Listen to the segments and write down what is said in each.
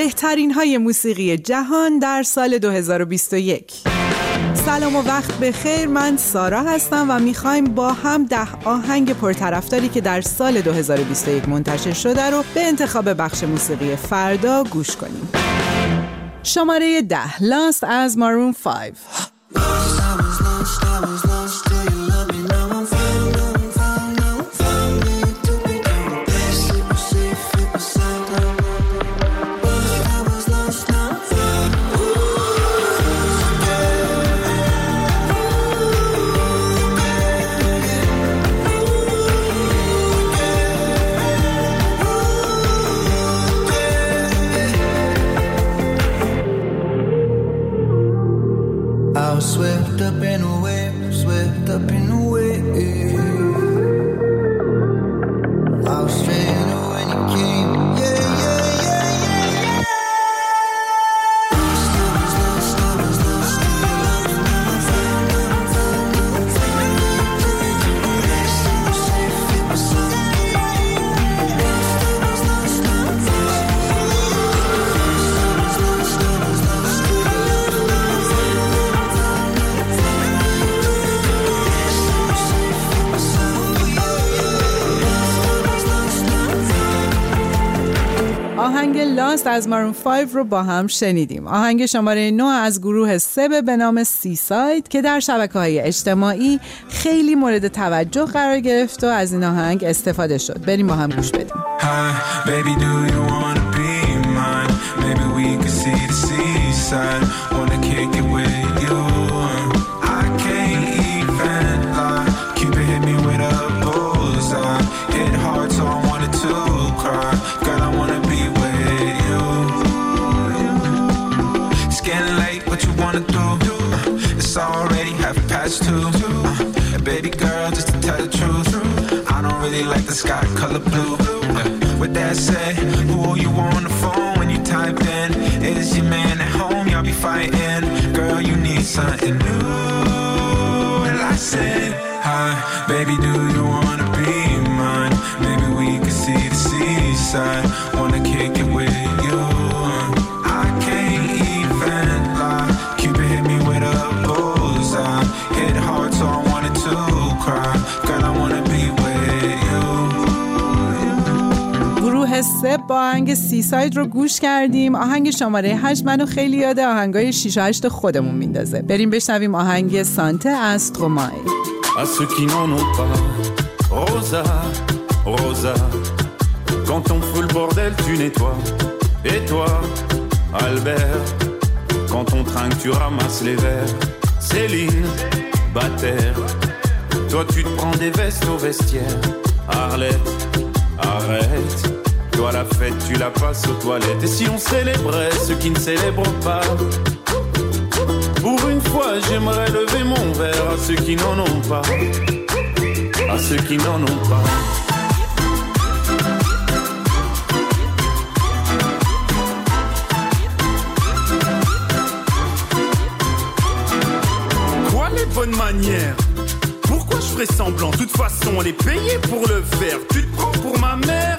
بهترین های موسیقی جهان در سال 2021 سلام و وقت به خیر من سارا هستم و می‌خوایم با هم ده آهنگ پرطرفداری که در سال 2021 منتشر شده رو به انتخاب بخش موسیقی فردا گوش کنیم. شماره ده لاست از مارون 5 swept up and away, swept up and away. لاست از مارون 5 رو با هم شنیدیم. آهنگ شماره 9 از گروه سب به نام سی ساید که در شبکه های اجتماعی خیلی مورد توجه قرار گرفت و از این آهنگ استفاده شد. بریم با هم گوش بدیم. Baby the sky color blue. With that said, who you on the phone when you type in? Is your man at home? Y'all be fighting. Girl, you need something new. And I said, Hi, baby, do گروه سب با آهنگ سی ساید رو گوش کردیم. آهنگ شماره هشت منو خیلی یاد آهنگای شیش هشت خودمون میندازه. بریم بشنویم آهنگ سانته از تومای Arlette. La fête, tu la passes aux toilettes. Et si on célébrait ceux qui ne célèbrent pas? Pour une fois, j'aimerais lever mon verre à ceux qui n'en ont pas. À ceux qui n'en ont pas. Quoi les bonnes manières? Pourquoi je ferais semblant? De toute façon, on est payé pour le faire. Tu te prends pour ma mère?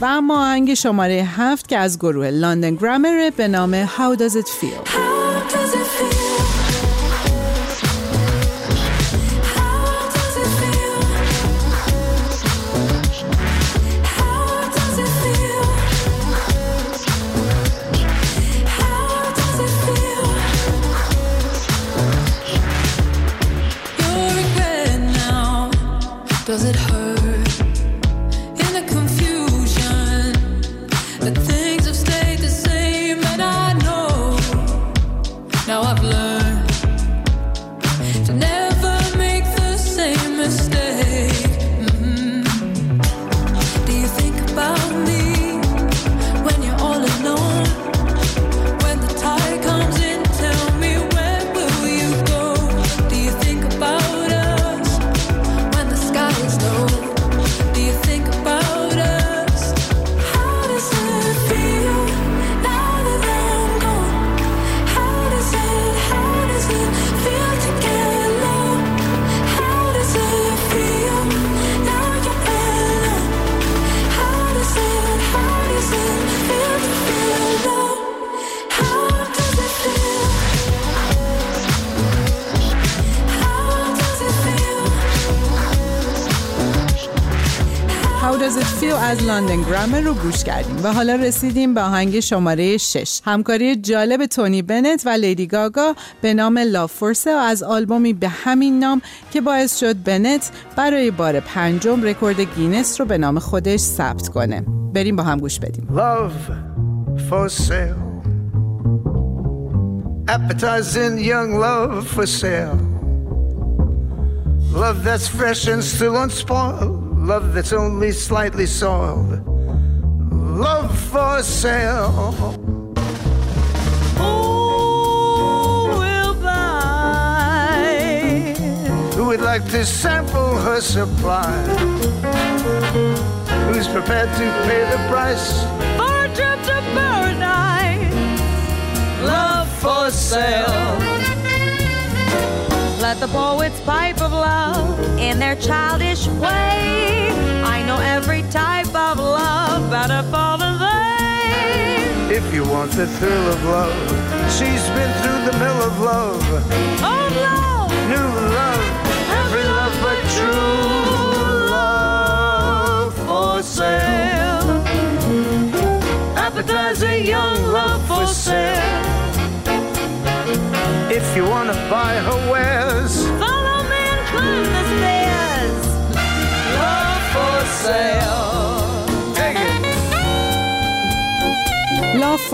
و اما آهنگ شماره هفت که از گروه لندن گرامر به نام How Does It Feel Does it hurt? It Feel از London Grammar رو گوش کردیم و حالا رسیدیم به آهنگ شماره 6 همکاری جالب تونی بنت و لیدی گاگا به نام Love for Sale از آلبومی به همین نام که باعث شد بنت برای بار پنجم رکورد گینس رو به نام خودش ثبت کنه. بریم با هم گوش بدیم. Love for sale. Appetizing young love for sale. Love that's fresh and still unspoiled. Love that's only slightly soiled. Love for sale. Who will buy? Who would like to sample her supply? Who's prepared to pay the price their childish way. I know every type of love better far than they. If you want the thrill of love, she's been through the mill of love. Oh, love, New love, every love but true love for sale. appetizing young love for sale. If you want to buy her wares,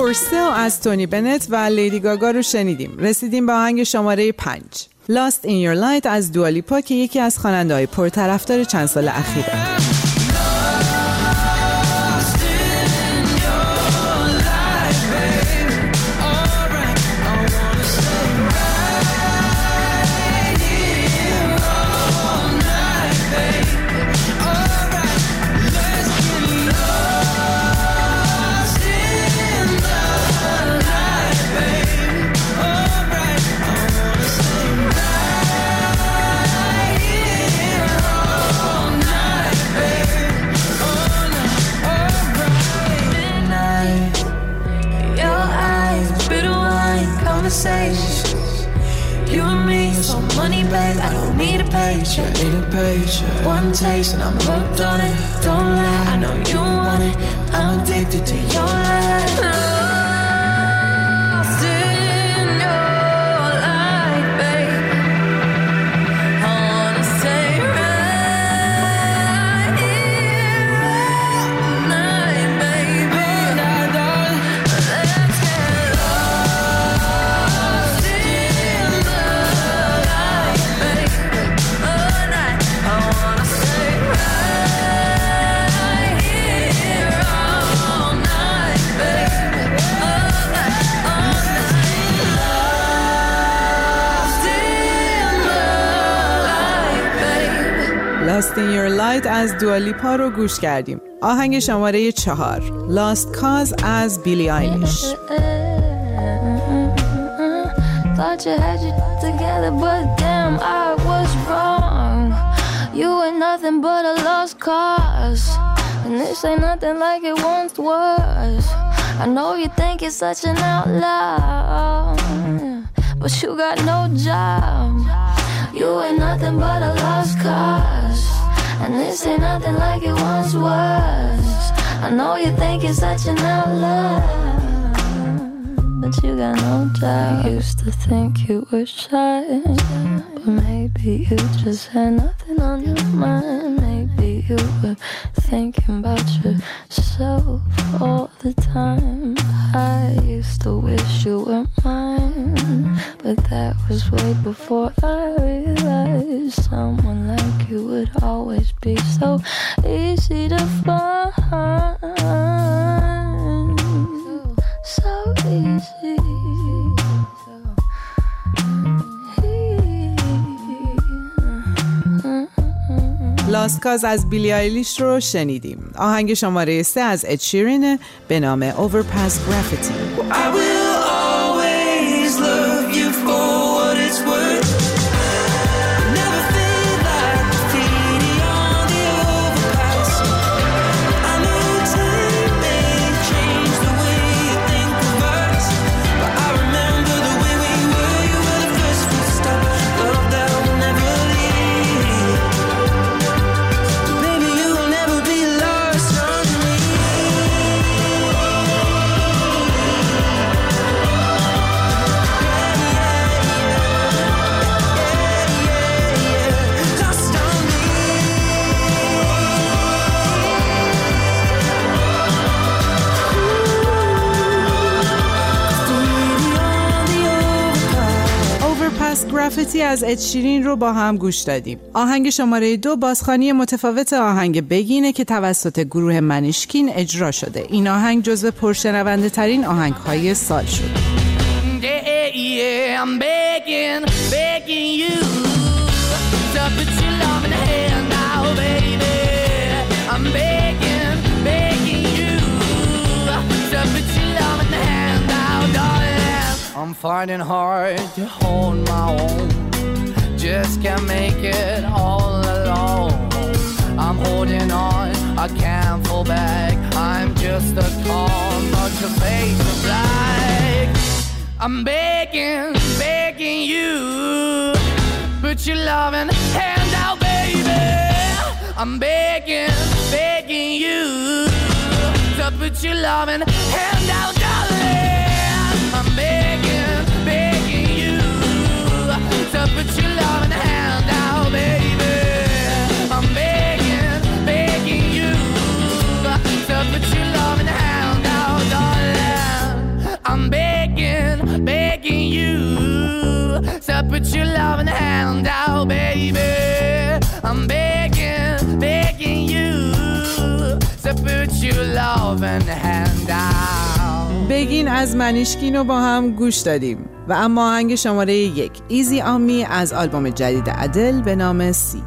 for sale. از تونی بنت و لیدی گاگا رو شنیدیم رسیدیم به آهنگ شماره 5 Lost in Your Light از دوالیپا که یکی از خواننده های پرطرفدار چند سال اخیره babe. I don't need a paycheck. Need a paycheck. One taste and I'm hooked on it. Don't lie, I know you want it. I'm addicted to your light. Lost in Your Light از دوالیپا رو گوش کردیم آهنگ شماره چهار Lost Cause از بیلی آیلیش Thought you had it together, but damn, I was wrong. You ain't nothing but a lost cause. And this ain't nothing like it once was. I know you think you're such an outlaw, but you got no job. You ain't nothing but a lost cause. And this ain't nothing like it once was. I know you think you're such an outlaw but you got no doubt. I used to think you were shy, but maybe you just had nothing on your mind. You were thinking about yourself all the time. I used to wish you were mine, but that was way before I realized someone like you would always be so easy to find. لاست کاز از بیلی آیلیش رو شنیدیم آهنگ شماره سه از ادشیرینه به نام Overpass Graffiti. گرافیتی از ادشیرین رو با هم گوش دادیم آهنگ شماره دو بازخانی متفاوت آهنگ بگینه که توسط گروه منیشکین اجرا شده این آهنگ جزو پرشنونده ترین آهنگ های سال شد Yeah, yeah, I'm begging, begging you to put your love in the hand now, baby. I'm begging, begging you to put your love in the hand now, darling. I'm finding hard to hold my own. Just can't make it all alone. I'm holding on, I can't fall back. I'm just a call, not your face of. I'm begging, begging you, put your loving hand out, baby. I'm begging, begging you to put your loving hand out, darling. بگین از منیشکینو با هم گوش دادیم. و اما آهنگ شماره یک ایزی آمی از آلبوم جدید عدل به نام سی